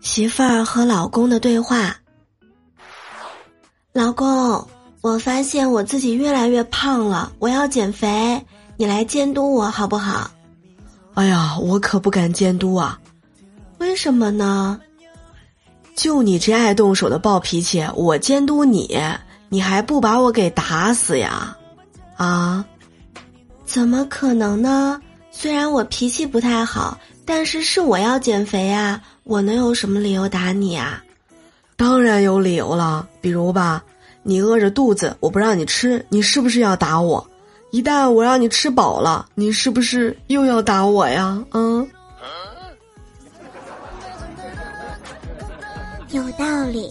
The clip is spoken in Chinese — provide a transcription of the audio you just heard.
媳妇儿和老公的对话。老公，我发现我自己越来越胖了，我要减肥，你来监督我好不好？哎呀，我可不敢监督啊！为什么呢？就你这爱动手的暴脾气，我监督你，你还不把我给打死呀？啊？怎么可能呢？虽然我脾气不太好，但是是我要减肥啊，我能有什么理由打你啊？当然有理由了，比如吧，你饿着肚子，我不让你吃，你是不是要打我？一旦我让你吃饱了，你是不是又要打我呀？嗯，有道理。